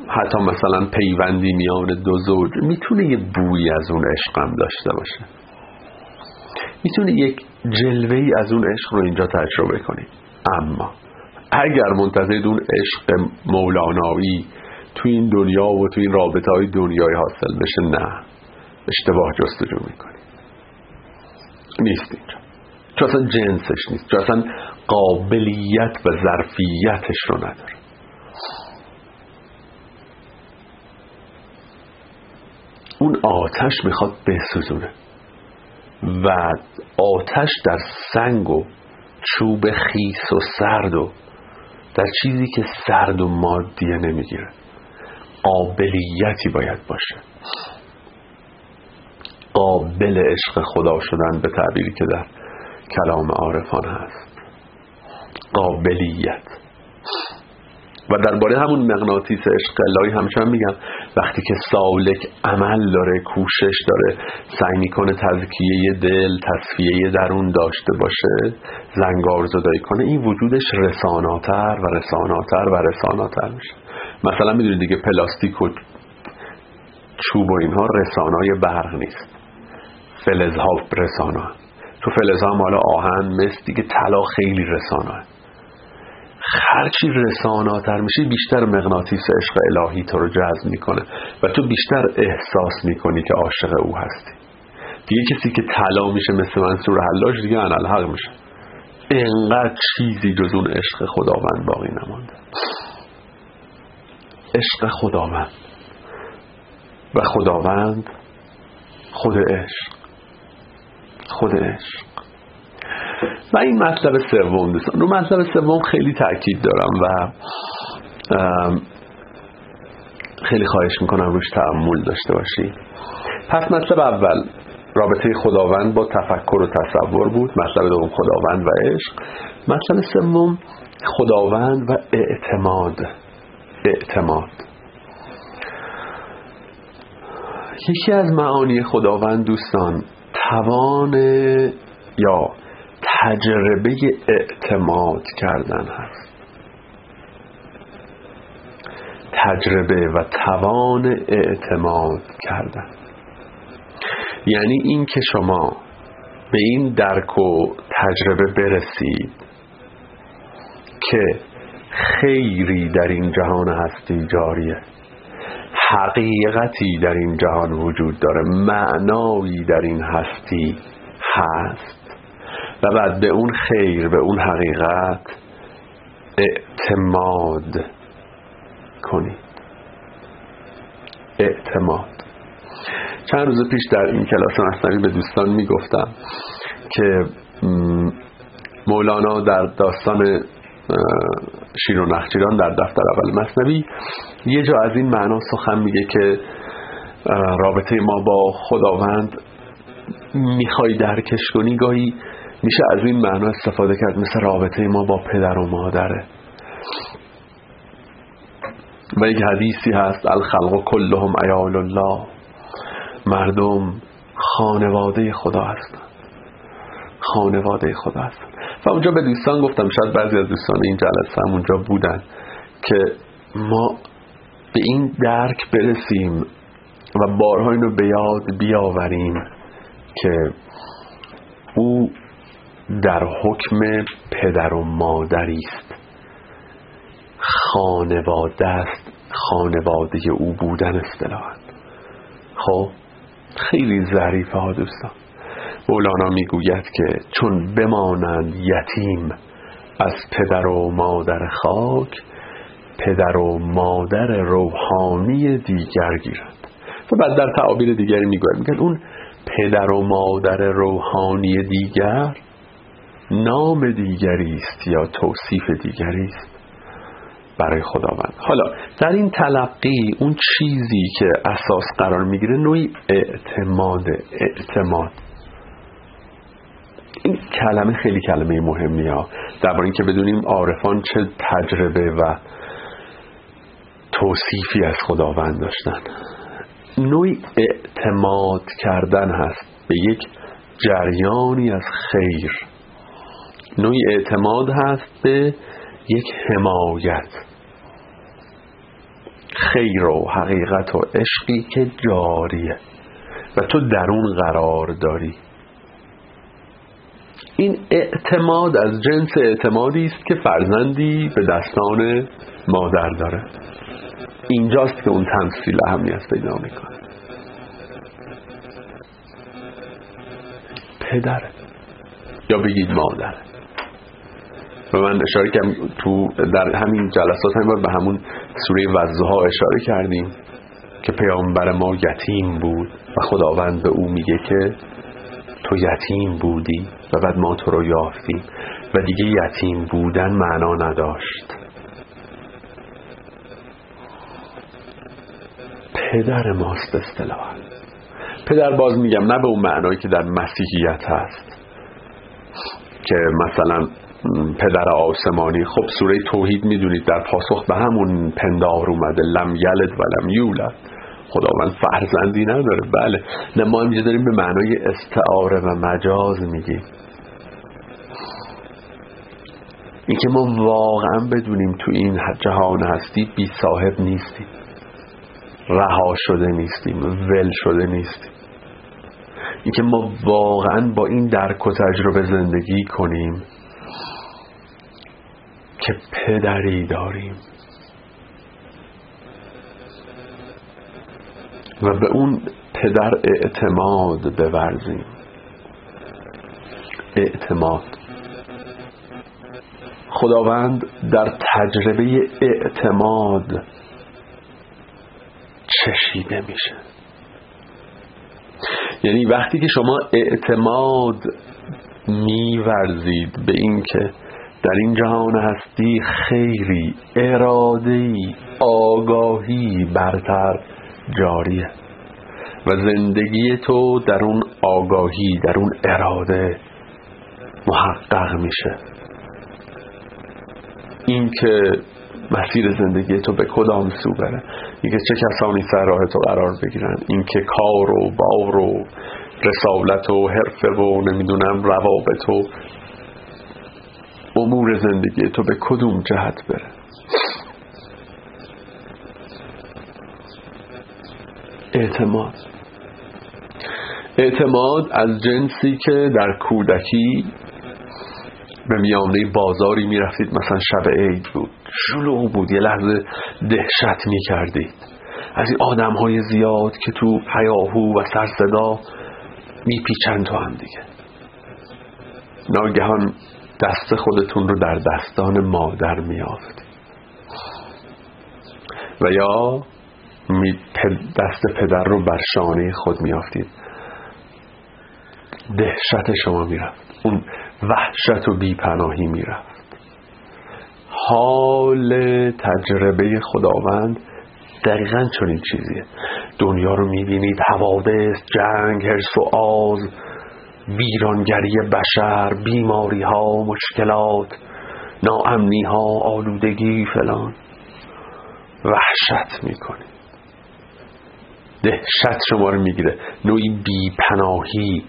Speaker 1: حتی مثلا پیوندی میان دو زوج می‌تونه یه بوی از اون عشقم داشته باشه. می‌تونه یک جلوه از اون عشق رو اینجا تجربه کنید اما اگر منتظر اون عشق مولانایی تو این دنیا و تو این رابطه های دنیای حاصل بشه نه. اشتباه جستجو می‌کنی. نیست اینجا. چون اصلا جنسش نیست. چون اصلا قابلیت و ظرفیتش رو نداره. اون آتش می‌خواد بسوزونه. و آتش در سنگ و چوب خیس و سرد و در چیزی که سرد و مادیه نمی‌گیره. قابلیتی باید باشه. قابل عشق خدا شدن به تعبیری که در کلام عارفان هست. قابلیت. و درباره همون مغناطیس عشق الهی همچنان میگم وقتی که سالک عمل داره کوشش داره سعی می‌کنه تزکیه دل تصفیه درون داشته باشه زنگار زدایی کنه این وجودش رساناتر و رساناتر و رساناتر میشه. مثلا می‌دونید دیگه پلاستیک و چوب و اینها رسانای برق نیست. فلزها رسانا تو فلزها مالا آهن مثل دیگه طلا خیلی رسانه هرچی رساناتر میشه بیشتر مغناطیس عشق الهی تو رو جذب می‌کنه و تو بیشتر احساس می‌کنی که عاشق او هستی. دیگه کسی که طلا میشه مثل منصور حلاج دیگه انالحق میشه. انقدر چیزی جز اون عشق خداوند باقی نمانده. عشق خداوند. و خداوند خود عشق. خود عشق. و این مطلب سوم دوستان. رو مطلب سوم خیلی تاکید دارم و خیلی خواهش می‌کنم روش تعمل داشته باشی. پس مطلب اول رابطه خداوند با تفکر و تصور بود. مطلب دوم خداوند و عشق. مطلب سوم خداوند و اعتماد. اعتماد. یکی از معانی خداوند دوستان توان یا تجربه اعتماد کردن هست. تجربه و توان اعتماد کردن. یعنی این که شما به این درک و تجربه برسید که خیری در این جهان هستی جاریه. حقیقتی در این جهان وجود داره. معنایی در این هستی هست. و بعد به اون خیر به اون حقیقت اعتماد کنید. اعتماد. چند روز پیش در این کلاس مصنوی به دوستان می‌گفتم که مولانا در داستان شیر و نخچیران در دفتر اول مصنوی یه جا از این معنا سخن میگه که رابطه ما با خداوند می‌خوای درکش کنی گاهی میشه از این معنا استفاده کرد مثل رابطه ما با پدر و مادره. و یک حدیثی هست الخلق کلهم ایال الله. مردم خانواده خدا هستن خانواده خدا هستن و اونجا به دوستان گفتم شاید بعضی از دوستان این جلسه هم اونجا بودن که ما به این درک برسیم و بارها اینو به یاد بیاوریم که او در حکم پدر و مادری است. خانواده است خانواده او بودن اصطلاحا. خب خیلی ظریفه ها دوستان. مولانا می‌گوید که چون بمانند یتیم از پدر و مادر خاک پدر و مادر روحانی دیگر گیرند و بعد در تعابیر دیگری می‌گوید میگن اون پدر و مادر روحانی دیگر نام دیگری است یا توصیف دیگری است؟ برای خداوند. حالا در این تلقی اون چیزی که اساس قرار می‌گیره نوعی اعتماد اعتماد. این کلمه خیلی کلمه مهمی ها. درباره اینکه بدونیم عارفان چه تجربه و توصیفی از خداوند داشتن. نوعی اعتماد کردن هست به یک جریانی از خیر. نوعی اعتماد هست به یک حمایت. خیر و حقیقت و عشقی که جاریه. و تو در اون قرار داری. این اعتماد از جنس اعتمادی است که فرزندی به دستان مادر داره. اینجاست که اون تمثیل اهمیت پیدا می‌کنه. پدره یا بگید مادره و من اشاره کردم تو در همین جلسات هم به همون سوره وزها اشاره کردیم که پیامبر ما یتیم بود و خداوند به او میگه که تو یتیم بودی و بعد ما تو رو یافتیم و دیگه یتیم بودن معنا نداشت. پدر ماست اصطلاحا پدر باز میگم نه به اون معنایی که در مسیحیت هست که مثلا پدر آسمانی. خب سوره توحید می‌دونید در پاسخ به همون پندار اومده. لم یلد و لم یولد. خداوند فرزندی نداره. بله. نه ما اینجا داریم به معنای استعاره و مجاز میگیم. اینکه ما واقعا بدونیم تو این جهان هستی بی صاحب نیستیم. رها شده نیستیم. ول شده نیستیم. اینکه ما واقعا با این درک و تجربه زندگی کنیم. که پدری داریم. و به اون پدر اعتماد بورزیم. اعتماد. خداوند در تجربه اعتماد چشیده میشه. یعنی وقتی که شما اعتماد میورزید به اینکه در این جهان هستی خیری ارادهی آگاهی برتر جاریه. و زندگی تو در اون آگاهی در اون اراده محقق میشه. این که مسیر زندگی تو به کدام سو بره؟ اینکه چه کسانی سر راه تو قرار بگیرن؟ اینکه کار و بار و رسالت و حرفه و نمی‌دونم روابط و امور زندگی تو به کدوم جهت بره؟ اعتماد. اعتماد از جنسی که در کودکی به میامنه بازاری می‌رفتید مثلا شب عید بود شلوغ بود یه لحظه دهشت می‌کردید. از این آدم های زیاد که تو حیاهو و سرصدا میپیچند تو هم دیگه. ناگهان دست خودتون رو در دستان مادر میافت و یا دست پدر رو بر شانه خود میافتید دهشت شما می‌رفت. اون وحشت و بیپناهی می‌رفت. حال تجربه خداوند دقیقا چنین چیزیه. دنیا رو می‌بینید حوادث جنگ هرس و آز. ویرانگری بشر بیماری ها مشکلات ناامنی ها آلودگی فلان. وحشت می‌کنید دهشت شما رو می‌گیره. نوعی بیپناهی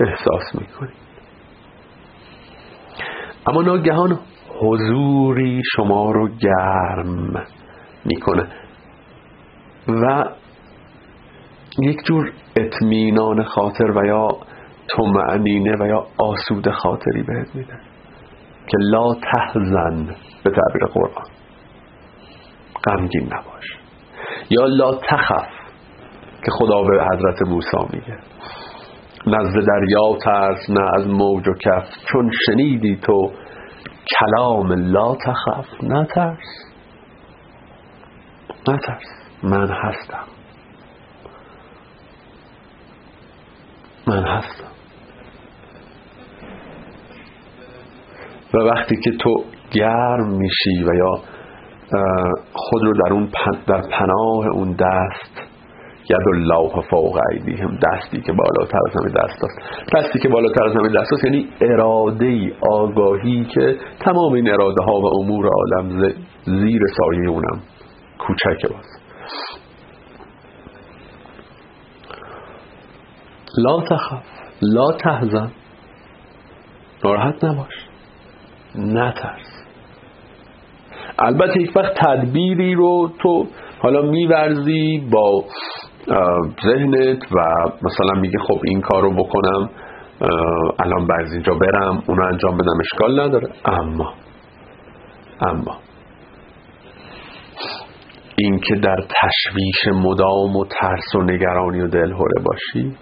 Speaker 1: احساس می‌کنید اما ناگهان حضوری شما رو گرم می‌کنه. و یک جور اطمینان خاطر و یا تمعنینه و یا آسود خاطری بهت میده که لا تحزن به تعبیر قرآن. غمگین نباش. یا لا تخف که خدا به حضرت موسی میگه. نزد دریا ترس نه از موج و کف. چون شنیدی تو کلام لا تخف. نترس نترس من هستم. من هستم. و وقتی که تو گرم میشی و یا خود رو در اون در پناه اون دست ید الله فوق هم دستی که بالاتر از همه دست است. دستی که بالاتر از همه دست است یعنی اراده آگاهی که تمام این اراده ها و امور عالم زیر سایه اونم. کوچک باز. لا تخف لا تحزن. ناراحت نباش. نترس. البته یک وقت تدبیری رو تو حالا میورزی با ذهنت و مثلا میگه خب این کار رو بکنم الان بعد اینجا برم اونو انجام بدم اشکال نداره. اما اما اینکه در تشویش مدام و ترس و نگرانی و دلهوره باشی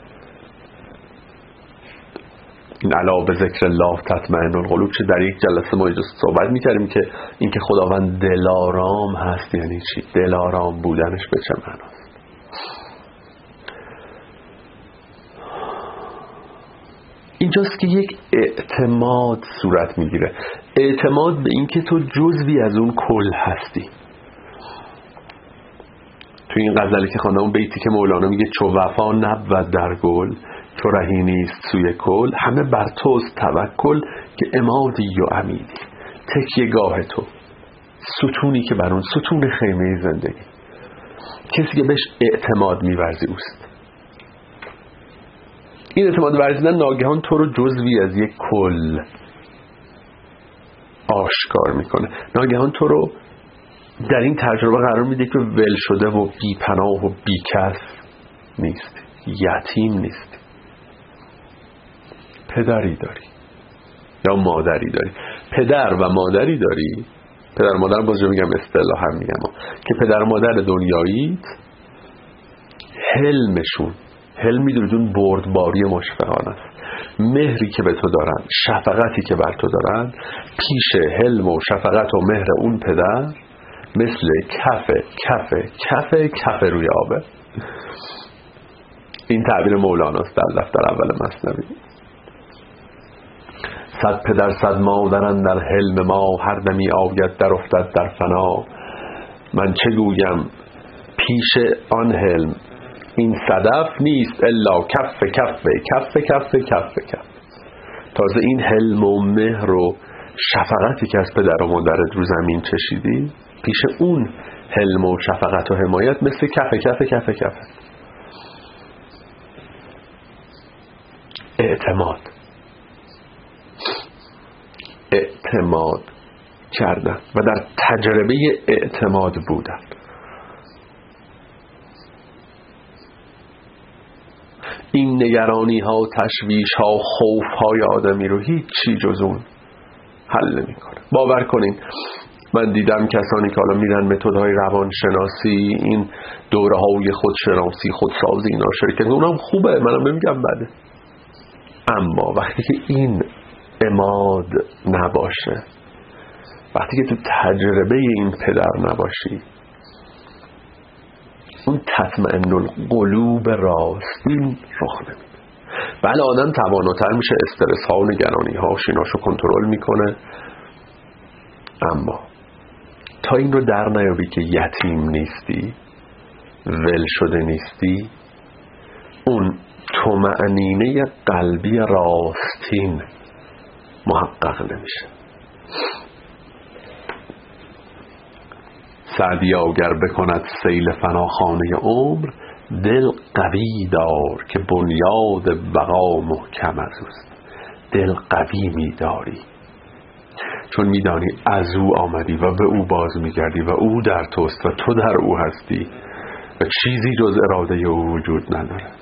Speaker 1: این علا به ذکر الله تطمئن القلوب چه در یک جلسه ما صحبت می‌کردیم که اینکه خداوند دلارام هست یعنی چی؟ دلارام بودنش به چه معناست اینجاست که یک اعتماد صورت می‌گیره. اعتماد به اینکه تو جزوی از اون کل هستی. تو این غزلی که خواندم بیتی که مولانا میگه چو وفا نبود در گل تو رهی نیست سوی کل همه بر توست توکل که امادی و امیدی تکیه گاه تو. ستونی که بر اون ستون خیمه زندگی. کسی که بهش اعتماد میورزی اوست. این اعتماد ورزیدن ناگهان تو رو جزوی از یک کل آشکار می‌کنه. ناگهان تو رو در این تجربه قرار میده که ول شده و بی پناه و بی کس نیست. یتیم نیست. پدری داری. یا مادری داری. پدر و مادری داری؟ پدر مادر باز میگم اصطلاح هم میگم. که پدر مادر دنیاییت حلمشون حلم می‌دونید اون بردباری مشفقان است. مهری که به تو دارن شفقتی که بر تو دارن پیش حلم و شفقت و مهر اون پدر مثل کف کف کف کف روی آبه این تعبیر مولاناست در دفتر اول مصنوی. صد پدر صد مادرن در حلم ما هر دمی آید در افتد در فنا. من چه گویم؟ پیش آن حلم. این صدف نیست الا کف کف کف کف کف کف. تازه این حلم و مهر و شفقتی که از پدر و مادرت رو زمین چشیدی پیش اون حلم و شفقت و حمایت مثل کف کف کف کف. اعتماد. اعتماد کردن و در تجربه اعتماد بودن. این نگرانی ها تشویش ها خوف های آدمی رو هیچ چی جز اون حل نمی‌کنه. باور کنین من دیدم کسانی که حالا میرن متد های روانشناسی این دوره های خودشناسی خودسازی اینا شرکت اونم خوبه منم نمیگم بده. اما وقتی که این اماد نباشه. وقتی که تو تجربه این پدر نباشی اون تطمئن القلوب راستین رخ نمیده. بله آدم تواناتر میشه استرس ها و نگرانی ها شیناشو کنترل می‌کنه. اما تا این رو در نیابی که یتیم نیستی ول شده نیستی اون تومعنینه قلبی راستین محقق نمیشه. سعدی اگر بکند سیل فناخانه عمر دل قوی دار که بنیاد بقا محکم از اوست. دل قوی میداری. چون میدانی از او آمدی و به او باز میگردی و او در توست و تو در او هستی. و چیزی جز اراده او وجود نداره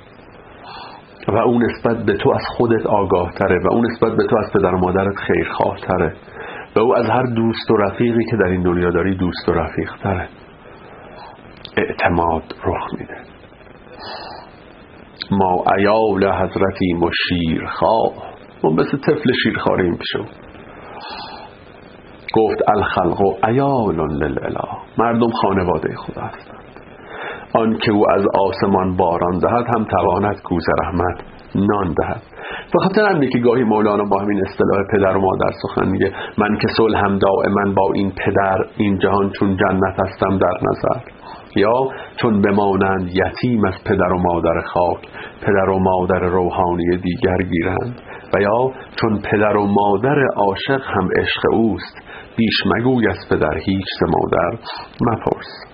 Speaker 1: و او نسبت به تو از خودت آگاه تره و او نسبت به تو از پدر و مادرت خیرخواه تره و او از هر دوست و رفیقی که در این دنیا داری دوست و رفیق تره اعتماد رخ میده. ما ایال حضرتی و شیرخواه. ما مثل طفل شیرخواریم پیشو گفت الخلق و ایال للاله مردم خانواده خدا هستند آن که او از آسمان باران دهد هم تواند کوز رحمت نان دهد. به خاطر همینه که گاهی مولانا با همین اصطلاح پدر و مادر سخن میگه من که صلح هم دائما با این پدر این جهان چون جنت هستم در نظر. یا چون بمانند یتیم از پدر و مادر خاک پدر و مادر روحانی دیگر گیرند. و یا چون پدر و مادر عاشق هم عشق اوست بیش مگوی از پدر هیچ مادر مپرس.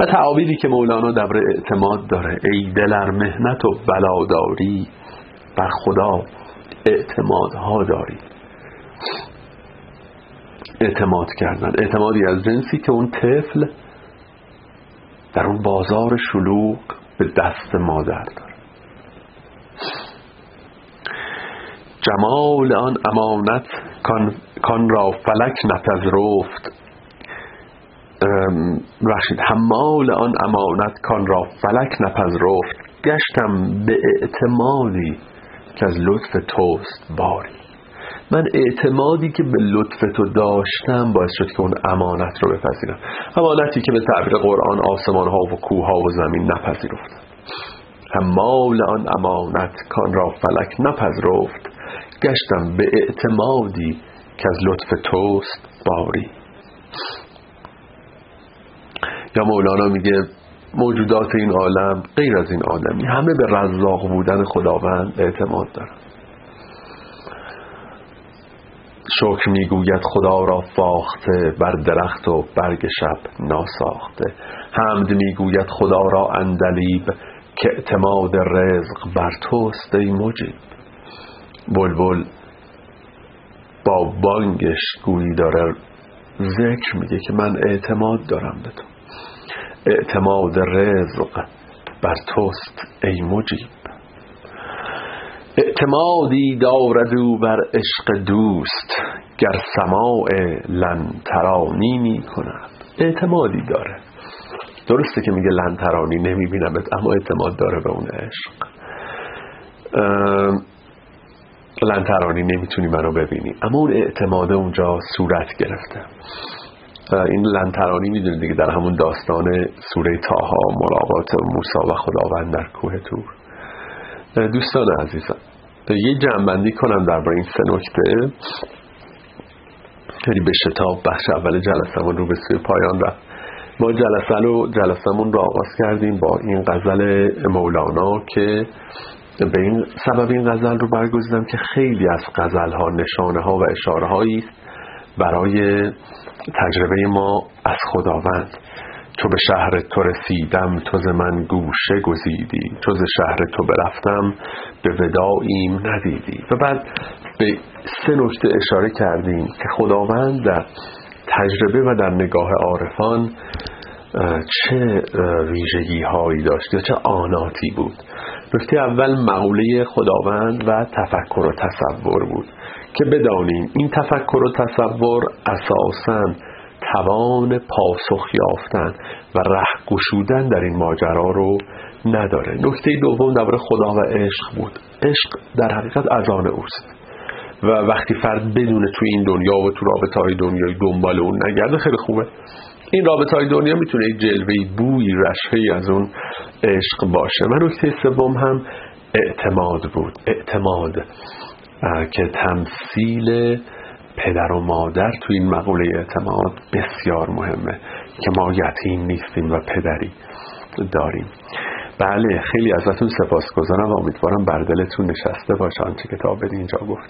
Speaker 1: و تعابیری که مولانا در اعتماد داره. ای دلر مهنت و بلاداری بر خدا اعتمادها داری. اعتماد کردن. اعتمادی از جنسی که اون طفل در اون بازار شلوغ به دست مادر داره. جمال آن امانت کان را فلک نپذرفت. رشید حمال آن امانت کان را فلک نپذرفت. گشتم به اعتمادی که از لطف توست باری. من اعتمادی که به لطف تو داشتم باعث شد که اون امانت رو بپذیرم. امانتی که به تعبیر قرآن آسمان ها و کوه ها و زمین نپذیرفتم. حمال آن امانت کان را فلک نپذرفت. گشتم به اعتمادی که از لطف توست باری. یا مولانا میگه موجودات این عالم غیر از این عالمی همه به رزاق بودن خداوند اعتماد دارن. شکر می‌گوید خدا را فاخته بر درخت و برگ شب ناساخته. حمد می‌گوید خدا را اندلیب که اعتماد رزق بر توست ای مجیب. بلبل با بانگش گویی داره ذکر میگه که من اعتماد دارم به تو. اعتماد رزق بر توست ای مجیب. اعتمادی دارد او بر عشق دوست گر سماع لن ترانی می کند. اعتمادی داره. درسته که میگه لن ترانی نمی بینمت اما اعتماد داره به اون عشق. لن ترانی نمی‌تونی منو ببینی. اما اون اعتماد اونجا صورت گرفته. این لنترانی می‌دونید دیگه در همون داستان سوره تاها ملاقات موسی و خداوند در کوه تور دوستان عزیزم یه جنبندی کنم درباره این سه نکته. خیلی به شتاب بخش اول جلسمون رو به سوی پایان رفت. ما جلسه رو جلسمون رو آغاز کردیم با این غزل مولانا که به این سبب این غزل رو برگزیدم که خیلی از غزل ها نشانه ها و اشاره هایی برای تجربه ما از خداوند. تو به شهر تو رسیدم تو ز من گوشه گزیدی. تو ز شهر تو برفتم به وداعیم ندیدی. و بعد به سه نکته اشاره کردیم که خداوند در تجربه و در نگاه عارفان چه ویژگی هایی داشت یا چه آناتی بود. نکته اول مقوله خداوند و تفکر و تصور بود. که بدانیم این تفکر و تصور اساساً توان پاسخ یافتن و ره گشودن در این ماجرا رو نداره. نکته دوم درباره خدا و عشق بود. عشق در حقیقت از آن اوست و وقتی فرد بدونه توی این دنیا و تو رابطه های دنیای دنبال اون نگرده خیلی خوبه. این رابطه های دنیا می‌تونه یک جلوه بوی رشهی از اون عشق باشه. و نکته سوم هم اعتماد بود. اعتماد. که تمثیل پدر و مادر تو این مقوله اعتماد بسیار مهمه که ما یتیم نیستیم و پدری داریم. بله خیلی ازتون سپاسگزارم و امیدوارم بر دلتون نشسته باشه. آنچه کتاب اینجا گفت